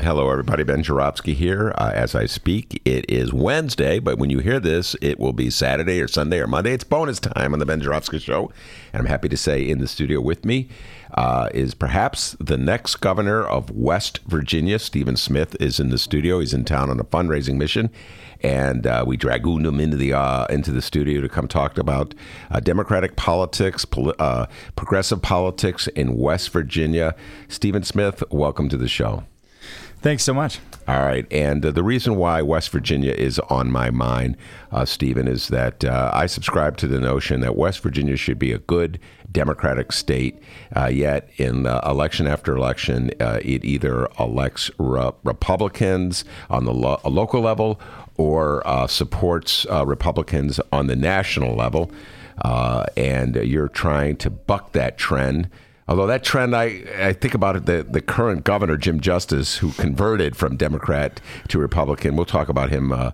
Hello, everybody. Ben Joravsky here. Uh, as I speak, it is Wednesday, but when you hear this, it will be Saturday or Sunday or Monday. It's bonus time on the Ben Joravsky Show. And I'm happy to say in the studio with me uh, is perhaps the next governor of West Virginia. Stephen Smith is in the studio. He's in town on a fundraising mission. And uh, we dragooned him into the uh, into the studio to come talk about uh, Democratic politics, poli- uh, progressive politics in West Virginia. Stephen Smith, welcome to the show. Thanks so much. All right. And uh, the reason why West Virginia is on my mind, uh, Stephen, is that uh, I subscribe to the notion that West Virginia should be a good Democratic state. Uh, yet, in uh, election after election, uh, it either elects re- Republicans on the lo- local level or supports Republicans on the national level. and you're trying to buck that trend. Although that trend, I, I think about it, the, the current governor, Jim Justice, who converted from Democrat to Republican, we'll talk about him uh,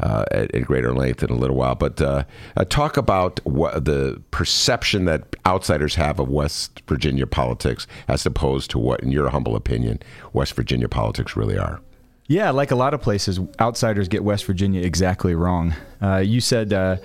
uh, at, at, greater length in a little while. But uh, uh talk about what the perception that outsiders have of West Virginia politics as opposed to what, in your humble opinion, West Virginia politics really are. Yeah, like a lot of places, outsiders get West Virginia exactly wrong. Uh, you said uh,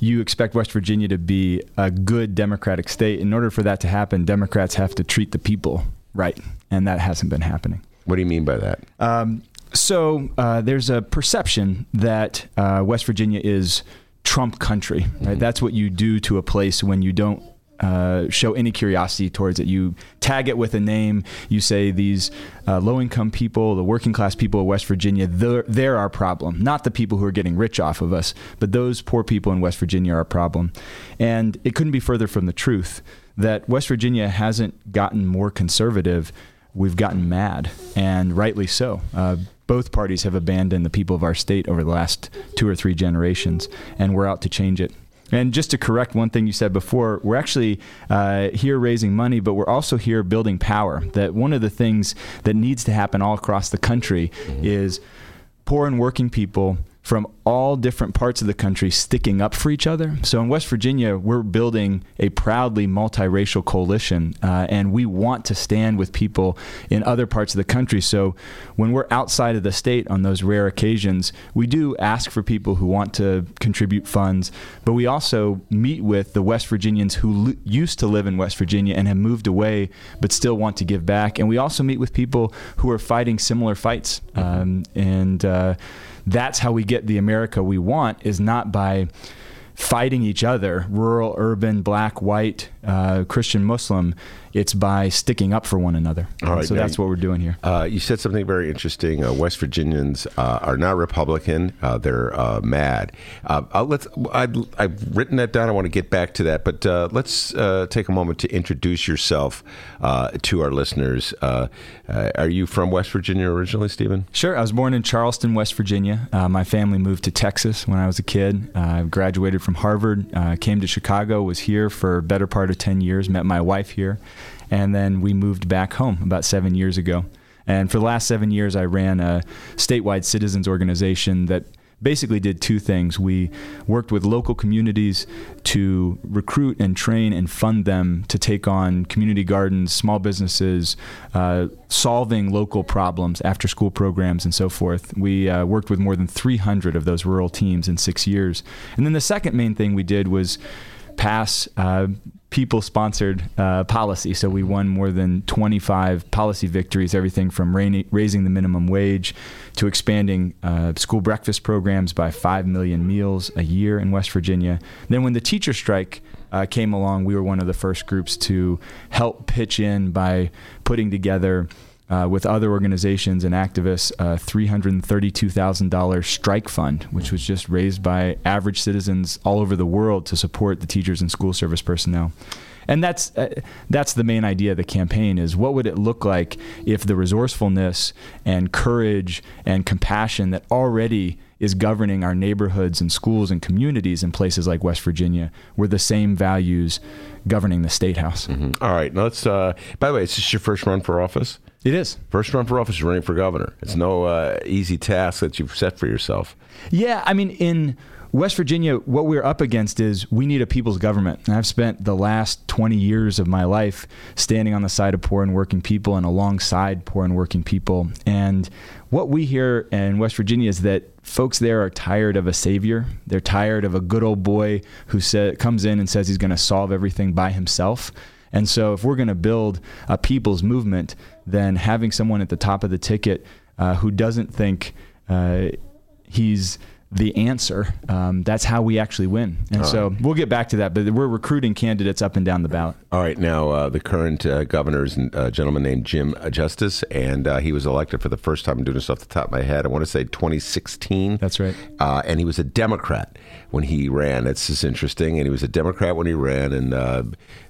you expect West Virginia to be a good Democratic state. In order for that to happen, Democrats have to treat the people right, and that hasn't been happening. What do you mean by that? Um, so uh, there's a perception that uh, West Virginia is Trump country. Right? Mm-hmm. That's what you do to a place when you don't uh, show any curiosity towards it. You tag it with a name. You say these uh, low income people, the working class people of West Virginia, they're, they're, our problem. Not the people who are getting rich off of us, but those poor people in West Virginia are our problem. And it couldn't be further from the truth that West Virginia hasn't gotten more conservative. We've gotten mad, and rightly so. Uh, both parties have abandoned the people of our state over the last two or three generations, and we're out to change it. And just to correct one thing you said before, we're actually uh, here raising money, but we're also here building power. That one of the things that needs to happen all across the country mm-hmm. is poor and working people from all different parts of the country sticking up for each other. So in West Virginia, we're building a proudly multiracial coalition, uh, and we want to stand with people in other parts of the country. So when we're outside of the state on those rare occasions, we do ask for people who want to contribute funds, but we also meet with the West Virginians who used to live in West Virginia and have moved away but still want to give back. And we also meet with people who are fighting similar fights. Mm-hmm. Um, and uh, that's how we get the America we want is not by fighting each other, rural, urban, black, white, uh, Christian, Muslim. It's by sticking up for one another. All right, so that's what we're doing here. Uh, you said something very interesting. Uh, West Virginians uh, are not Republican; uh, they're uh, mad. let's. i have written that down. I want to get back to that, but let's take a moment to introduce yourself to our listeners. are you from West Virginia originally, Stephen? Sure. I was born in Charleston, West Virginia. my family moved to Texas when I was a kid. I graduated from Harvard, came to Chicago, was here for better part of ten years. Met my wife here and then we moved back home about seven years ago. And for the last seven years, I ran a statewide citizens organization that basically did two things. We worked with local communities to recruit and train and fund them to take on community gardens, small businesses, uh, solving local problems, after school programs, and so forth. We uh, worked with more than 300 of those rural teams in six years. And then the second main thing we did was pass uh, people sponsored uh, policy. So we won more than 25 policy victories, everything from raising the minimum wage to expanding uh, school breakfast programs by 5 million meals a year in West Virginia. Then when the teacher strike uh, came along, we were one of the first groups to help pitch in by putting together uh, with other organizations and activists a $332,000 strike fund, which was just raised by average citizens all over the world to support the teachers and school service personnel. and that's uh, that's the main idea of the campaign is what would it look like if the resourcefulness and courage and compassion that already is governing our neighborhoods and schools and communities in places like West Virginia were the same values governing the state house. Mm-hmm. All right, now let's. Uh, by the way, is this your first run for office? It is. First run for office, running for governor. It's no uh, easy task that you've set for yourself. Yeah, I mean, in West Virginia, what we're up against is we need a people's government. And I've spent the last 20 years of my life standing on the side of poor and working people and alongside poor and working people. And what we hear in West Virginia is that folks there are tired of a savior. They're tired of a good old boy who sa- comes in and says he's going to solve everything by himself. And so, if we're going to build a people's movement, then having someone at the top of the ticket uh, who doesn't think uh, he's the answer. Um, that's how we actually win. And so we'll get back to that, but we're recruiting candidates up and down the ballot. All right, now uh, the current uh, governor is a gentleman named Jim Justice, and uh, he was elected for the first time. I'm doing this off the top of my head. I want to say 2016. That's right. Uh, and he was a Democrat when he ran. It's just interesting. And he was a Democrat when he ran, and uh,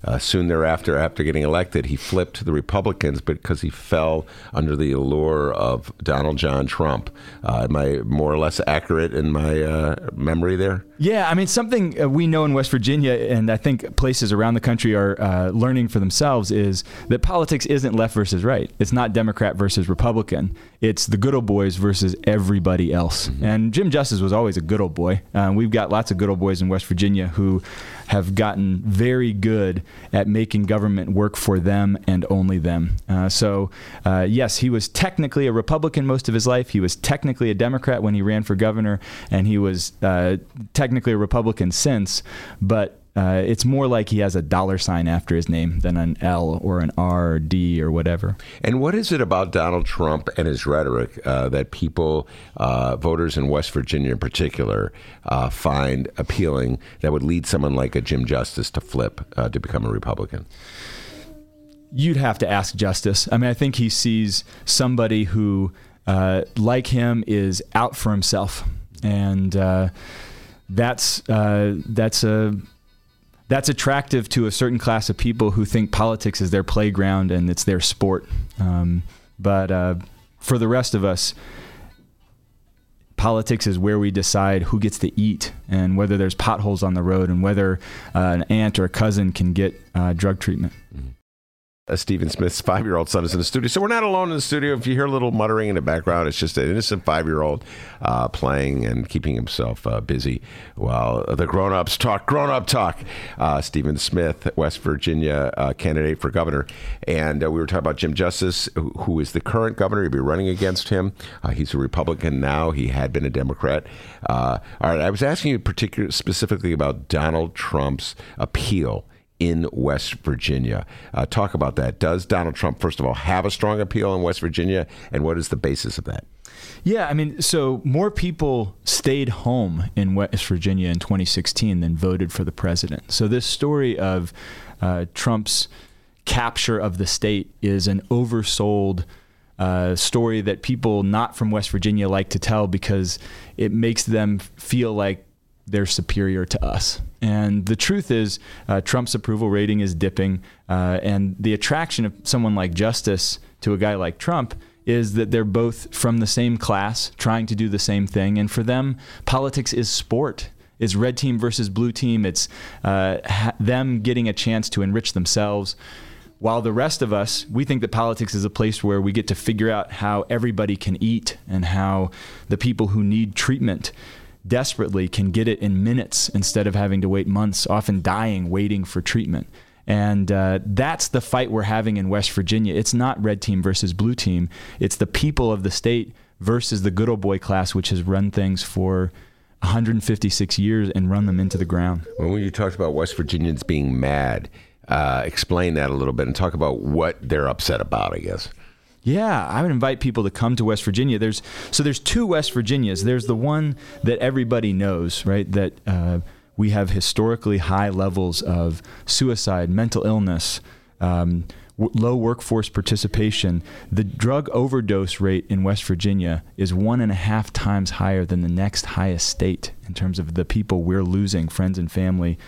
uh, soon thereafter, after getting elected, he flipped to the Republicans because he fell under the allure of Donald John Trump. am I more or less accurate in my memory there? Yeah, I mean something we know in West Virginia, and I think places around the country are uh, learning for themselves is that politics isn't left versus right. It's not Democrat versus Republican. It's the good old boys versus everybody else. Mm-hmm. And Jim Justice was always a good old boy. Uh, we've got lots of good old boys in West Virginia who have gotten very good at making government work for them and only them. Uh, so, uh, yes, he was technically a Republican most of his life. He was technically a Democrat when he ran for governor, and he was uh, technically a Republican since. But uh, it's more like he has a dollar sign after his name than an L or an R or D or whatever. And what is it about Donald Trump and his rhetoric uh, that people, uh, voters in West Virginia in particular, uh, find appealing that would lead someone like a Jim Justice to flip uh, to become a Republican? You'd have to ask Justice. I mean, I think he sees somebody who, uh, like him, is out for himself, and that's that's a that's attractive to a certain class of people who think politics is their playground and it's their sport. Um, but uh, for the rest of us, politics is where we decide who gets to eat and whether there's potholes on the road and whether uh, an aunt or a cousin can get uh, drug treatment. Mm-hmm Stephen Smith's five year old son is in the studio. So we're not alone in the studio. If you hear a little muttering in the background, it's just an innocent five year old uh, playing and keeping himself uh, busy while the grown ups talk grown up talk. Uh, Stephen Smith, West Virginia uh, candidate for governor. And uh, we were talking about Jim Justice, who, who is the current governor. You'll be running against him. he's a Republican now. He had been a Democrat. all right. I was asking you particular, specifically about Donald Trump's appeal in West Virginia. Uh, talk about that. Does Donald Trump, first of all, have a strong appeal in West Virginia, and what is the basis of that? Yeah, I mean, so more people stayed home in West Virginia in 2016 than voted for the president. So this story of uh, Trump's capture of the state is an oversold uh, story that people not from West Virginia like to tell because it makes them feel like they're superior to us. And the truth is, uh, Trump's approval rating is dipping. Uh, and the attraction of someone like Justice to a guy like Trump is that they're both from the same class, trying to do the same thing. And for them, politics is sport. It's red team versus blue team. It's uh, ha- them getting a chance to enrich themselves. While the rest of us, we think that politics is a place where we get to figure out how everybody can eat and how the people who need treatment desperately can get it in minutes instead of having to wait months, often dying waiting for treatment. And uh, that's the fight we're having in West Virginia. It's not red team versus blue team, it's the people of the state versus the good old boy class, which has run things for 156 years and run them into the ground. When you talked about West Virginians being mad, uh, explain that a little bit and talk about what they're upset about, I guess. Yeah, I would invite people to come to West Virginia. There's so there's two West Virginias. There's the one that everybody knows, right? That uh, we have historically high levels of suicide, mental illness, um, w- low workforce participation. The drug overdose rate in West Virginia is one and a half times higher than the next highest state in terms of the people we're losing, friends and family,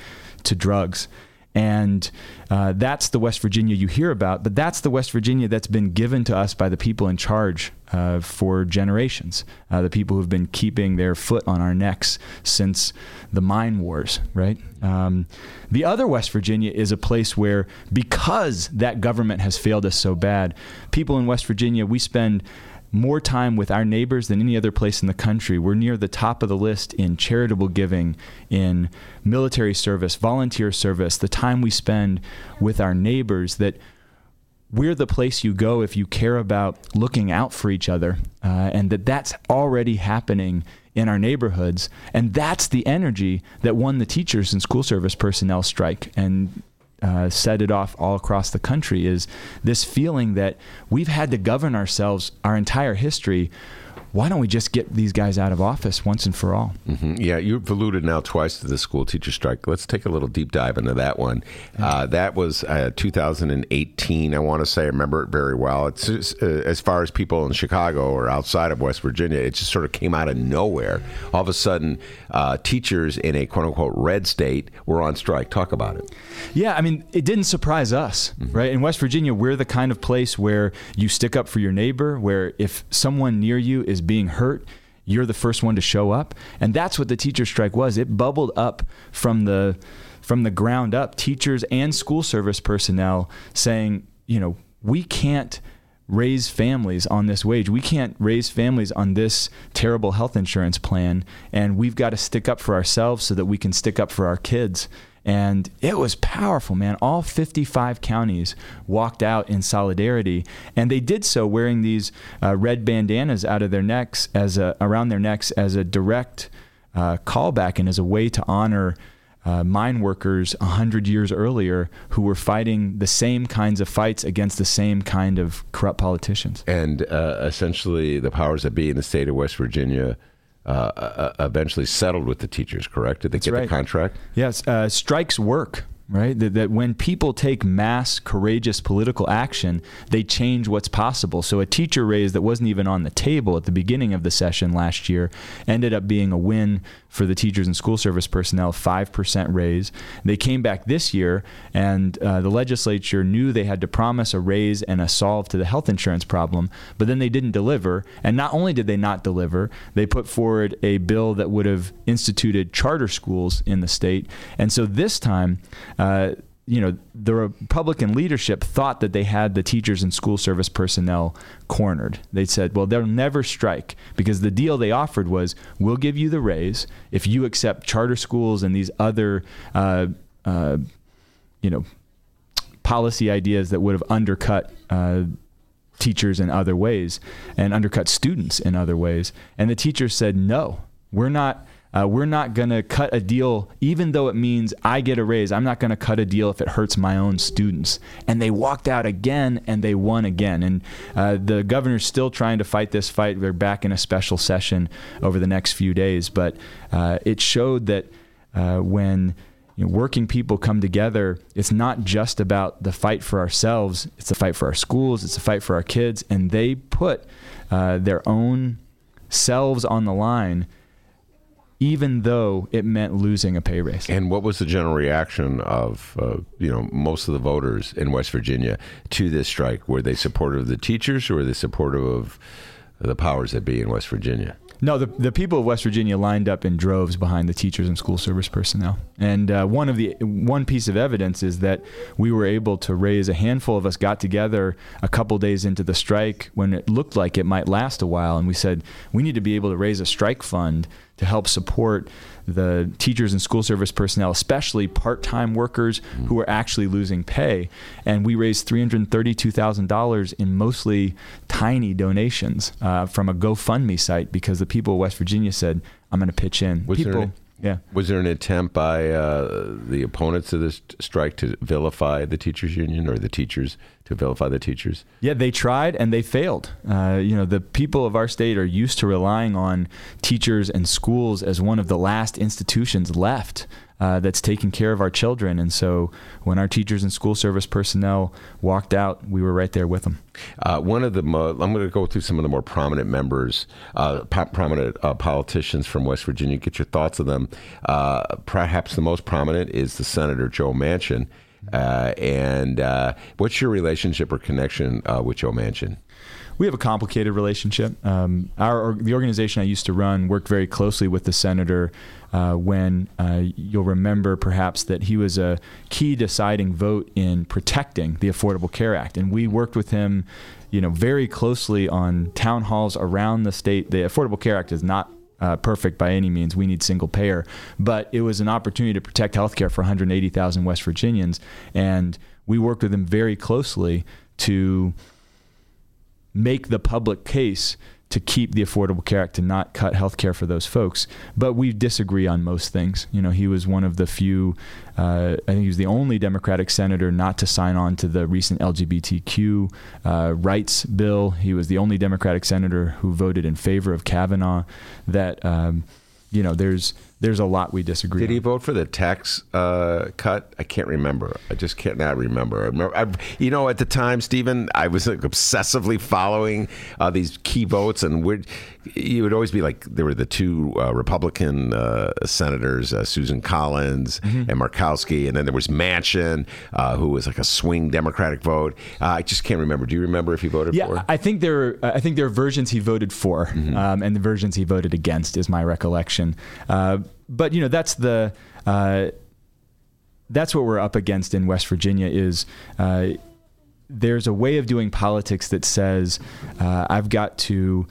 to drugs. And uh, that's the West Virginia you hear about, but that's the West Virginia that's been given to us by the people in charge uh, for generations. Uh, the people who've been keeping their foot on our necks since the mine wars, right? Um, the other West Virginia is a place where, because that government has failed us so bad, people in West Virginia, we spend more time with our neighbors than any other place in the country. We're near the top of the list in charitable giving, in military service, volunteer service, the time we spend with our neighbors that we're the place you go if you care about looking out for each other uh, and that that's already happening in our neighborhoods and that's the energy that won the teachers and school service personnel strike and uh, set it off all across the country is this feeling that we've had to govern ourselves our entire history why don't we just get these guys out of office once and for all? Mm-hmm. Yeah, you've alluded now twice to the school teacher strike. Let's take a little deep dive into that one. Yeah. Uh, that was uh, 2018. I want to say I remember it very well. It's just, uh, as far as people in Chicago or outside of West Virginia, it just sort of came out of nowhere. All of a sudden, uh, teachers in a quote unquote red state were on strike. Talk about it. Yeah, I mean, it didn't surprise us, mm-hmm. right? In West Virginia, we're the kind of place where you stick up for your neighbor, where if someone near you is is being hurt, you're the first one to show up. And that's what the teacher strike was. It bubbled up from the from the ground up, teachers and school service personnel saying, you know, we can't raise families on this wage. We can't raise families on this terrible health insurance plan. And we've got to stick up for ourselves so that we can stick up for our kids. And it was powerful, man. All 55 counties walked out in solidarity, and they did so wearing these uh, red bandanas out of their necks as a, around their necks as a direct uh, callback and as a way to honor uh, mine workers 100 years earlier who were fighting the same kinds of fights against the same kind of corrupt politicians. And uh, essentially, the powers that be in the state of West Virginia uh, uh, eventually settled with the teachers, correct? Did they That's get right. the contract? Yes, uh, strikes work right? That, that, when people take mass, courageous political action, they change what's possible. So a teacher raise that wasn't even on the table at the beginning of the session last year ended up being a win for the teachers and school service personnel, 5% raise. They came back this year, and uh, the legislature knew they had to promise a raise and a solve to the health insurance problem, but then they didn't deliver. And not only did they not deliver, they put forward a bill that would have instituted charter schools in the state. And so this time, uh, you know, the Republican leadership thought that they had the teachers and school service personnel cornered. They said, well, they'll never strike because the deal they offered was we'll give you the raise if you accept charter schools and these other, uh, uh, you know, policy ideas that would have undercut uh, teachers in other ways and undercut students in other ways. And the teachers said, no, we're not uh, we're not going to cut a deal, even though it means I get a raise. I'm not going to cut a deal if it hurts my own students. And they walked out again and they won again. And uh, the governor's still trying to fight this fight. They're back in a special session over the next few days. But uh, it showed that uh, when you know, working people come together, it's not just about the fight for ourselves, it's the fight for our schools, it's the fight for our kids. And they put uh, their own selves on the line even though it meant losing a pay raise. And what was the general reaction of uh, you know most of the voters in West Virginia to this strike? Were they supportive of the teachers, or were they supportive of the powers that be in West Virginia? No, the, the people of West Virginia lined up in droves behind the teachers and school service personnel. And uh, one of the one piece of evidence is that we were able to raise a handful of us got together a couple days into the strike when it looked like it might last a while, and we said we need to be able to raise a strike fund to help support the teachers and school service personnel, especially part time workers mm-hmm. who are actually losing pay. And we raised $332,000 in mostly tiny donations uh, from a GoFundMe site because the people of West Virginia said, I'm going to pitch in. Was people, yeah. Was there an attempt by uh, the opponents of this strike to vilify the teachers union or the teachers to vilify the teachers? Yeah, they tried and they failed. Uh, you know, the people of our state are used to relying on teachers and schools as one of the last institutions left. Uh, that's taking care of our children. And so when our teachers and school service personnel walked out, we were right there with them. Uh, one of the mo- I'm going to go through some of the more prominent members, uh, prominent uh, politicians from West Virginia. Get your thoughts on them. Uh, perhaps the most prominent is the Senator Joe Manchin. And what's your relationship or connection with Joe Manchin? We have a complicated relationship. Um, our the organization I used to run worked very closely with the senator. Uh, when uh, you'll remember perhaps that he was a key deciding vote in protecting the Affordable Care Act, and we worked with him, you know, very closely on town halls around the state. The Affordable Care Act is not uh, perfect by any means. We need single payer, but it was an opportunity to protect health care for 180,000 West Virginians, and we worked with him very closely to make the public case to keep the Affordable Care Act to not cut health care for those folks. But we disagree on most things. You know, he was one of the few, uh, I think he was the only Democratic senator not to sign on to the recent LGBTQ uh, rights bill. He was the only Democratic senator who voted in favor of Kavanaugh. That, um, you know, there's there's a lot we disagree. Did on. he vote for the tax uh, cut? I can't remember. I just can't not remember. I remember I, you know, at the time, Stephen, I was like, obsessively following uh, these key votes, and we'd, you would always be like, there were the two uh, Republican uh, senators, uh, Susan Collins mm-hmm. and Murkowski, and then there was Manchin, uh, who was like a swing Democratic vote. I just can't remember. Do you remember if he voted yeah, for? Yeah, I think there. I think there are versions he voted for, mm-hmm. um, and the versions he voted against is my recollection but you know that's the uh, that's what we're up against in West Virginia is. Uh, there's a way of doing politics that says uh, I've got to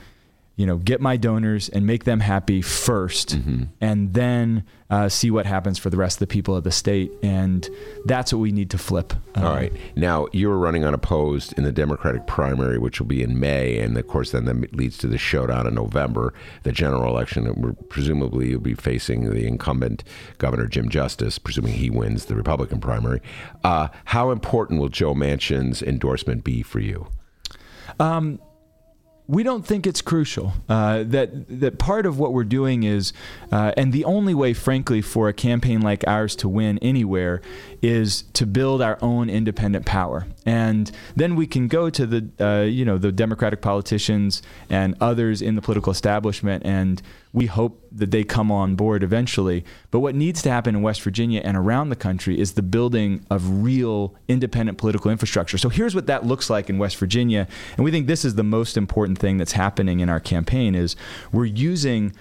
you know, get my donors and make them happy 1st mm-hmm. and then uh, see what happens for the rest of the people of the state. And that's what we need to flip. Um, All right. Now, you're running unopposed in the Democratic primary, which will be in May. And of course, then that leads to the showdown in November, the general election. Presumably, you'll be facing the incumbent Governor Jim Justice, presuming he wins the Republican primary. Uh, how important will Joe Manchin's endorsement be for you? Um, we don't think it's crucial. Uh, that that part of what we're doing is, uh, and the only way, frankly, for a campaign like ours to win anywhere is to build our own independent power, and then we can go to the uh, you know the Democratic politicians and others in the political establishment, and we hope that they come on board eventually. But what needs to happen in West Virginia and around the country is the building of real independent political infrastructure. So here's what that looks like in West Virginia, and we think this is the most important thing that's happening in our campaign is we're using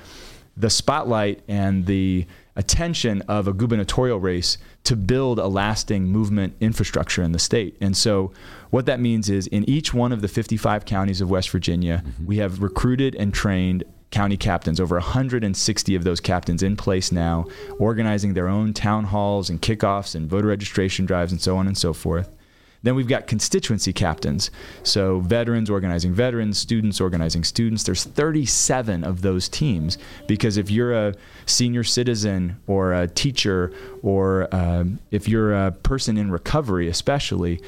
the spotlight and the attention of a gubernatorial race to build a lasting movement infrastructure in the state. And so, what that means is in each one of the 55 counties of West Virginia, mm-hmm. we have recruited and trained county captains, over 160 of those captains in place now, organizing their own town halls and kickoffs and voter registration drives and so on and so forth. Then we've got constituency captains. So veterans organizing veterans, students organizing students. There's 37 of those teams because if you're a senior citizen or a teacher or um, if you're a person in recovery, especially,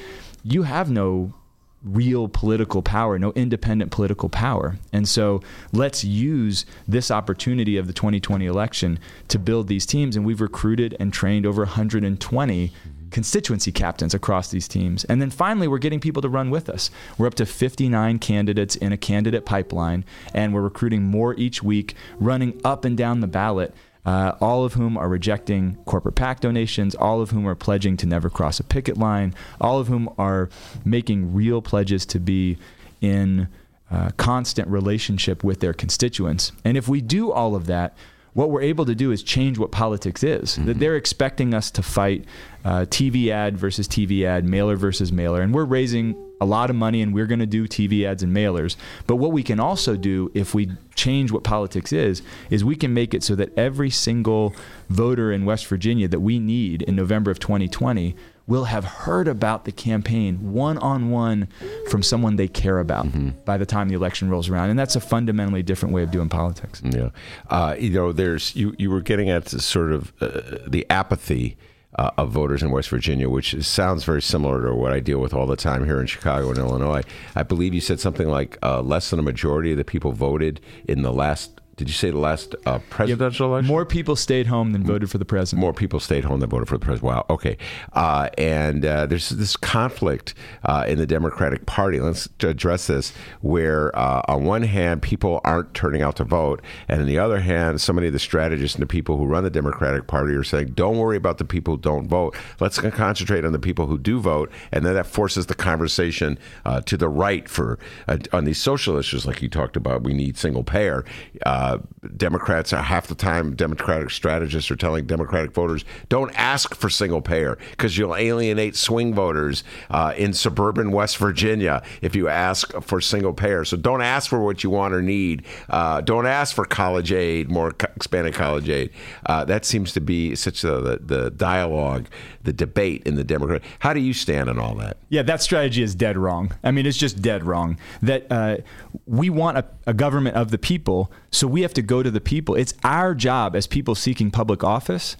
you have no real political power, no independent political power. And so let's use this opportunity of the 2020 election to build these teams. And we've recruited and trained over 120 constituency captains across these teams. And then finally, we're getting people to run with us. We're up to 59 candidates in a candidate pipeline, and we're recruiting more each week, running up and down the ballot uh, all of whom are rejecting corporate PAC donations, all of whom are pledging to never cross a picket line, all of whom are making real pledges to be in uh, constant relationship with their constituents. And if we do all of that, what we're able to do is change what politics is. Mm-hmm. That they're expecting us to fight uh, TV ad versus TV ad, mailer versus mailer, and we're raising a lot of money and we're going to do TV ads and mailers. But what we can also do if we change what politics is, is we can make it so that every single voter in West Virginia that we need in November of 2020 will have heard about the campaign one on one from someone they care about mm-hmm. by the time the election rolls around. And that's a fundamentally different way of doing politics. Yeah. Uh, you know, there's, you, you were getting at sort of uh, the apathy uh, of voters in West Virginia, which sounds very similar to what I deal with all the time here in Chicago and Illinois. I believe you said something like uh, less than a majority of the people voted in the last did you say the last uh, presidential election? More people stayed home than voted for the president. More people stayed home than voted for the president. Wow. Okay. Uh, and uh, there's this conflict uh, in the Democratic Party. Let's address this. Where uh, on one hand, people aren't turning out to vote, and on the other hand, so many of the strategists and the people who run the Democratic Party are saying, "Don't worry about the people who don't vote. Let's concentrate on the people who do vote." And then that forces the conversation uh, to the right for uh, on these social issues, like you talked about. We need single payer. Democrats are half the time. Democratic strategists are telling Democratic voters, "Don't ask for single payer because you'll alienate swing voters uh, in suburban West Virginia if you ask for single payer. So don't ask for what you want or need. Uh, don't ask for college aid, more co- expanded college aid. Uh, that seems to be such a, the, the dialogue, the debate in the Democrat. How do you stand on all that? Yeah, that strategy is dead wrong. I mean, it's just dead wrong. That uh, we want a, a government of the people, so we have to go to the people. It's our job as people seeking public office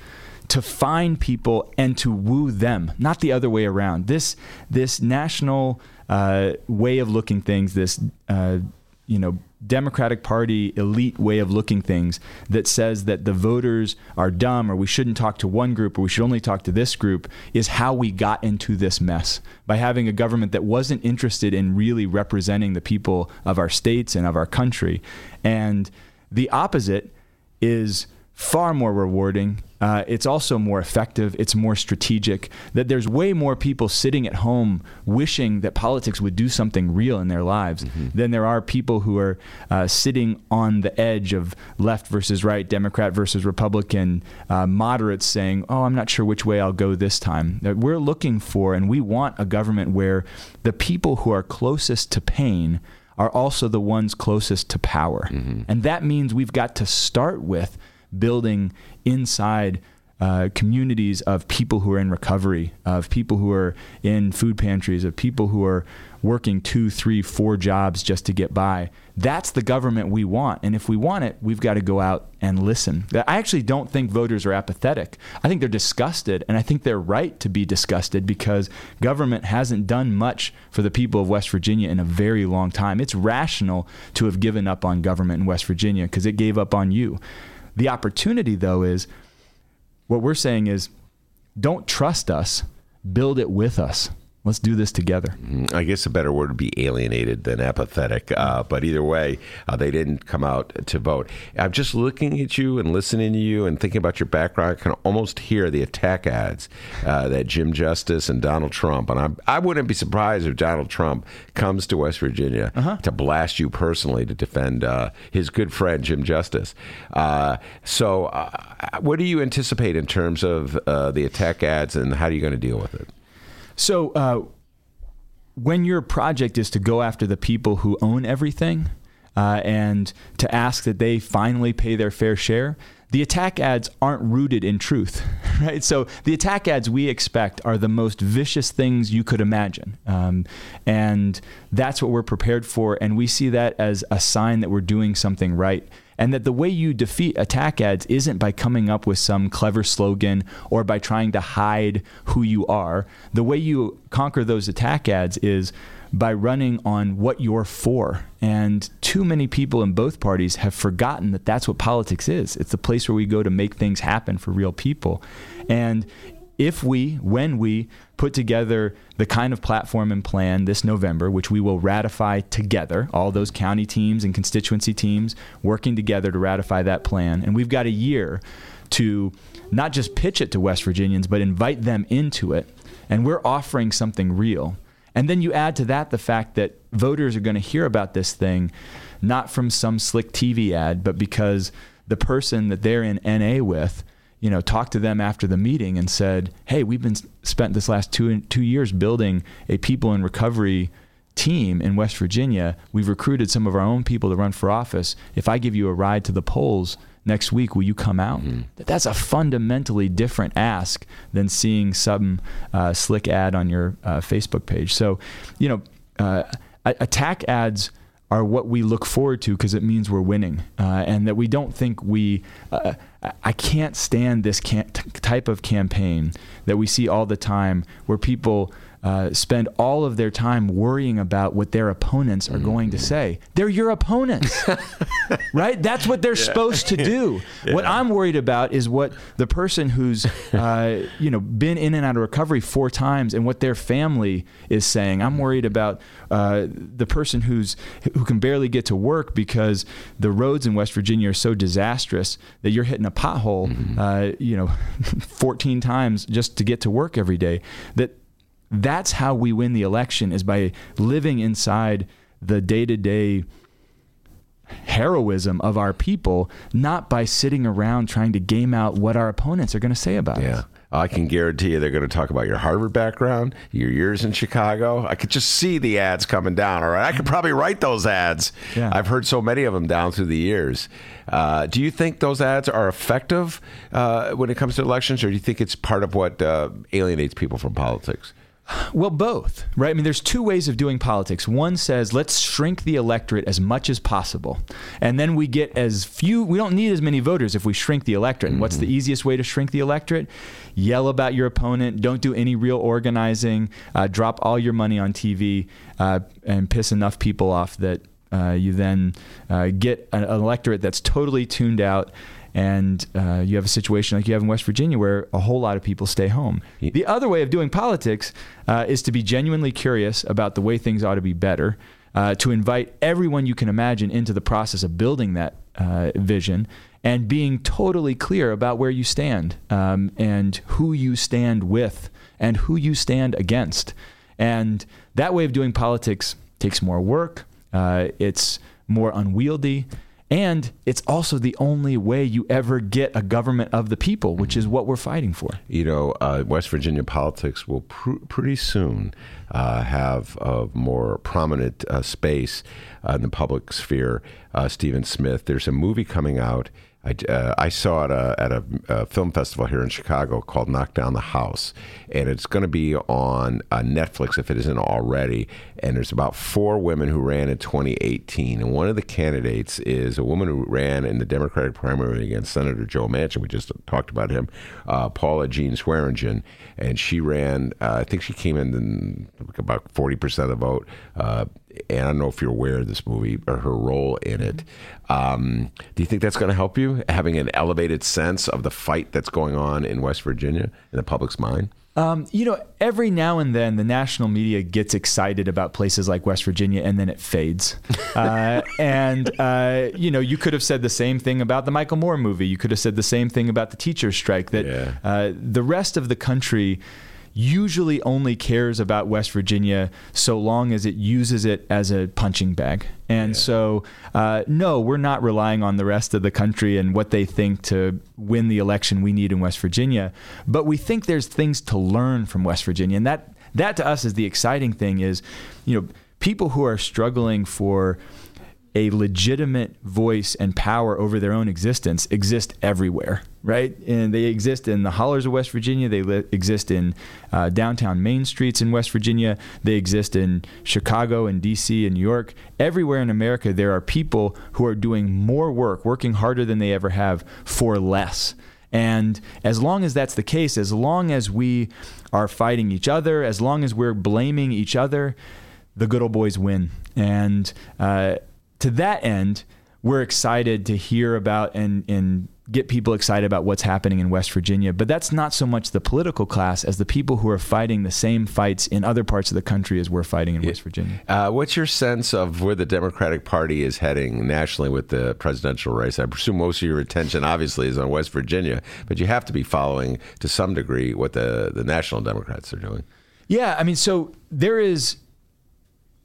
to find people and to woo them, not the other way around. This this national uh, way of looking things, this uh, you know Democratic Party elite way of looking things that says that the voters are dumb or we shouldn't talk to one group or we should only talk to this group is how we got into this mess by having a government that wasn't interested in really representing the people of our states and of our country. And the opposite is far more rewarding. Uh, it's also more effective. It's more strategic. That there's way more people sitting at home wishing that politics would do something real in their lives mm-hmm. than there are people who are uh, sitting on the edge of left versus right, Democrat versus Republican, uh, moderates saying, "Oh, I'm not sure which way I'll go this time." That we're looking for, and we want a government where the people who are closest to pain are also the ones closest to power. Mm-hmm. And that means we've got to start with building inside uh, communities of people who are in recovery, of people who are in food pantries, of people who are working two, three, four jobs just to get by. That's the government we want. And if we want it, we've got to go out and listen. I actually don't think voters are apathetic. I think they're disgusted, and I think they're right to be disgusted because government hasn't done much for the people of West Virginia in a very long time. It's rational to have given up on government in West Virginia because it gave up on you. The opportunity, though, is what we're saying is don't trust us, build it with us. Let's do this together. Mm, I guess a better word would be alienated than apathetic. Uh, but either way, uh, they didn't come out to vote. I'm just looking at you and listening to you and thinking about your background. I can almost hear the attack ads uh, that Jim Justice and Donald Trump. And I'm, I would not be surprised if Donald Trump comes to West Virginia uh-huh. to blast you personally to defend uh, his good friend Jim Justice. Uh, so, uh, what do you anticipate in terms of the attack ads and how are you going to deal with it? So, uh, when your project is to go after the people who own everything uh, and to ask that they finally pay their fair share, the attack ads aren't rooted in truth, right? So the attack ads we expect are the most vicious things you could imagine. Um, and that's what we're prepared for. And we see that as a sign that we're doing something right and that the way you defeat attack ads isn't by coming up with some clever slogan or by trying to hide who you are. The way you conquer those attack ads is by running on what you're for. And too many people in both parties have forgotten that that's what politics is. It's the place where we go to make things happen for real people. And if we, when we put together the kind of platform and plan this November, which we will ratify together, all those county teams and constituency teams working together to ratify that plan, and we've got a year to not just pitch it to West Virginians, but invite them into it. And we're offering something real. And then you add to that the fact that voters are going to hear about this thing not from some slick TV ad, but because the person that they're in NA with you know, talked to them after the meeting and said, "Hey, we've been spent this last two two years building a people in recovery team in West Virginia. We've recruited some of our own people to run for office. If I give you a ride to the polls next week, will you come out?" Mm-hmm. That's a fundamentally different ask than seeing some uh, slick ad on your uh, Facebook page. So, you know, uh, attack ads are what we look forward to because it means we're winning uh, and that we don't think we uh, i can't stand this type of campaign that we see all the time where people uh, spend all of their time worrying about what their opponents are going to say. They're your opponents, right? That's what they're supposed to do. What I'm worried about is what the person who's, uh, you know, been in and out of recovery four times and what their family is saying. I'm worried about uh, the person who's who can barely get to work because the roads in West Virginia are so disastrous that you're hitting a pothole, uh, you know, 14 times just to get to work every day. That that's how we win the election is by living inside the day-to-day heroism of our people, not by sitting around trying to game out what our opponents are going to say about Yeah. us. I can guarantee you they're going to talk about your Harvard background, your years in Chicago. I could just see the ads coming down. All right. I could probably write those ads. Yeah. I've heard so many of them down through the years. Uh, do you think those ads are effective uh, when it comes to elections, or do you think it's part of what uh, alienates people from politics? Well, both, right? I mean, there's two ways of doing politics. One says, let's shrink the electorate as much as possible. And then we get as few, we don't need as many voters if we shrink the electorate. And what's the easiest way to shrink the electorate? Yell about your opponent, don't do any real organizing, uh, drop all your money on TV, uh, and piss enough people off that uh, you then uh, get an electorate that's totally tuned out and uh, you have a situation like you have in West Virginia where a whole lot of people stay home. The other way of doing politics uh, is to be genuinely curious about the way things ought to be better, uh, to invite everyone you can imagine into the process of building that uh, vision, and being totally clear about where you stand um, and who you stand with and who you stand against. And that way of doing politics takes more work. Uh, it's more unwieldy. And it's also the only way you ever get a government of the people, which is what we're fighting for. you know, uh, West Virginia politics will pr- pretty soon uh, have a more prominent uh, space uh, in the public sphere. Uh, Stephen Smith, there's a movie coming out. I, uh, I saw it uh, at a, a film festival here in Chicago called Knock Down the House, and it's going to be on uh, Netflix if it isn't already. And there's about four women who ran in 2018, and one of the candidates is a woman who ran in the Democratic primary against Senator Joe Manchin. We just talked about him, uh, Paula Jean Swearengin, and she ran. Uh, I think she came in about 40 percent of the vote. Uh, and I don't know if you're aware of this movie or her role in it. Um, do you think that's going to help you having an elevated sense of the fight that's going on in West Virginia in the public's mind? Um, you know, every now and then the national media gets excited about places like West Virginia and then it fades. Uh, and, uh, you know, you could have said the same thing about the Michael Moore movie. You could have said the same thing about the teacher's strike, that Yeah. uh, the rest of the country usually only cares about West Virginia so long as it uses it as a punching bag. And so, uh, no, we're not relying on the rest of the country and what they think to win the election we need in West Virginia. But we think there's things to learn from West Virginia. And that, that to us is the exciting thing is, you know, people who are struggling for a legitimate voice and power over their own existence exist everywhere, right? And they exist in the hollers of West Virginia. They li- exist in uh, downtown main streets in West Virginia. They exist in Chicago and D.C. and New York. Everywhere in America, there are people who are doing more work, working harder than they ever have for less. And as long as that's the case, as long as we are fighting each other, as long as we're blaming each other, the good old boys win. And uh, to that end, we're excited to hear about and, and get people excited about what's happening in West Virginia. But that's not so much the political class as the people who are fighting the same fights in other parts of the country as we're fighting in West Virginia. Uh, what's your sense of where the Democratic Party is heading nationally with the presidential race? I presume most of your attention, obviously, is on West Virginia, but you have to be following to some degree what the, the national Democrats are doing. Yeah, I mean, so there is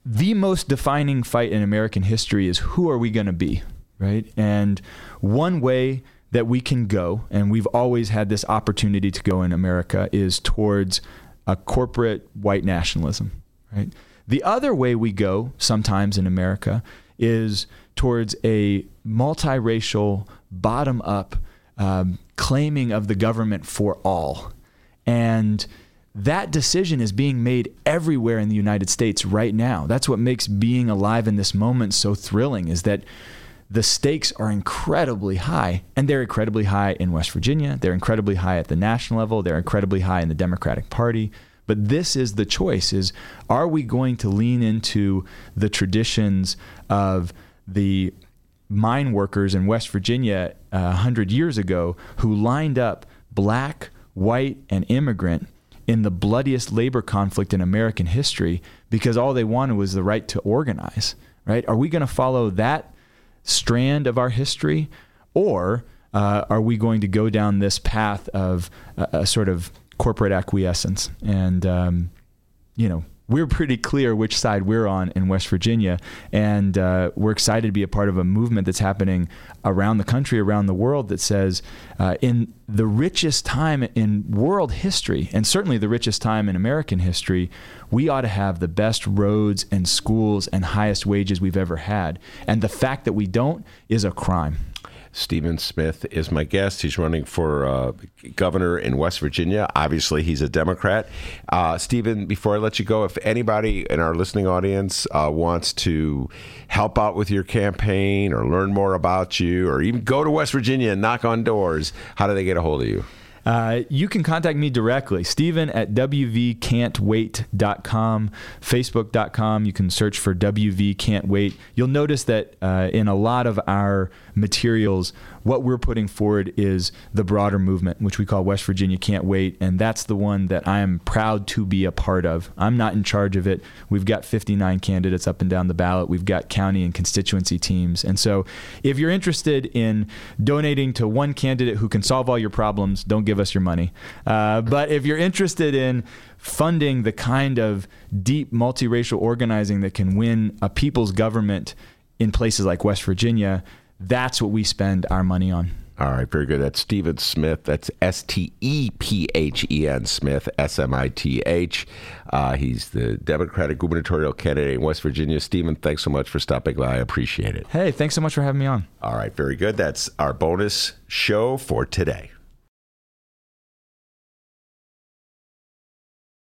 the most defining fight in American history is who are we going to be, right? And one way that we can go, and we've always had this opportunity to go in America, is towards a corporate white nationalism, right? The other way we go sometimes in America is towards a multiracial, bottom up um, claiming of the government for all. And that decision is being made everywhere in the United States right now. That's what makes being alive in this moment so thrilling is that the stakes are incredibly high and they're incredibly high in West Virginia. They're incredibly high at the national level. They're incredibly high in the Democratic Party. But this is the choice: is are we going to lean into the traditions of the mine workers in West Virginia uh, 100 years ago who lined up black, white, and immigrant in the bloodiest labor conflict in American history because all they wanted was the right to organize, right? Are we going to follow that strand of our history or uh, are we going to go down this path of a, a sort of corporate acquiescence and um, you know we're pretty clear which side we're on in West Virginia, and uh, we're excited to be a part of a movement that's happening around the country, around the world, that says uh, in the richest time in world history, and certainly the richest time in American history, we ought to have the best roads and schools and highest wages we've ever had. And the fact that we don't is a crime. Stephen Smith is my guest. He's running for uh, governor in West Virginia. Obviously, he's a Democrat. Uh, Stephen, before I let you go, if anybody in our listening audience uh, wants to help out with your campaign or learn more about you or even go to West Virginia and knock on doors, how do they get a hold of you? Uh, you can contact me directly, Stephen at wvcan'twait.com, facebook.com. You can search for WV Can't Wait. You'll notice that uh, in a lot of our materials, what we're putting forward is the broader movement, which we call West Virginia Can't Wait. And that's the one that I am proud to be a part of. I'm not in charge of it. We've got 59 candidates up and down the ballot, we've got county and constituency teams. And so if you're interested in donating to one candidate who can solve all your problems, don't give us your money. Uh, but if you're interested in funding the kind of deep multiracial organizing that can win a people's government in places like West Virginia, that's what we spend our money on. All right, very good. That's Stephen Smith. That's S T E P H E N Smith, S M I T H. Uh, he's the Democratic gubernatorial candidate in West Virginia. Stephen, thanks so much for stopping by. I appreciate it. Hey, thanks so much for having me on. All right, very good. That's our bonus show for today.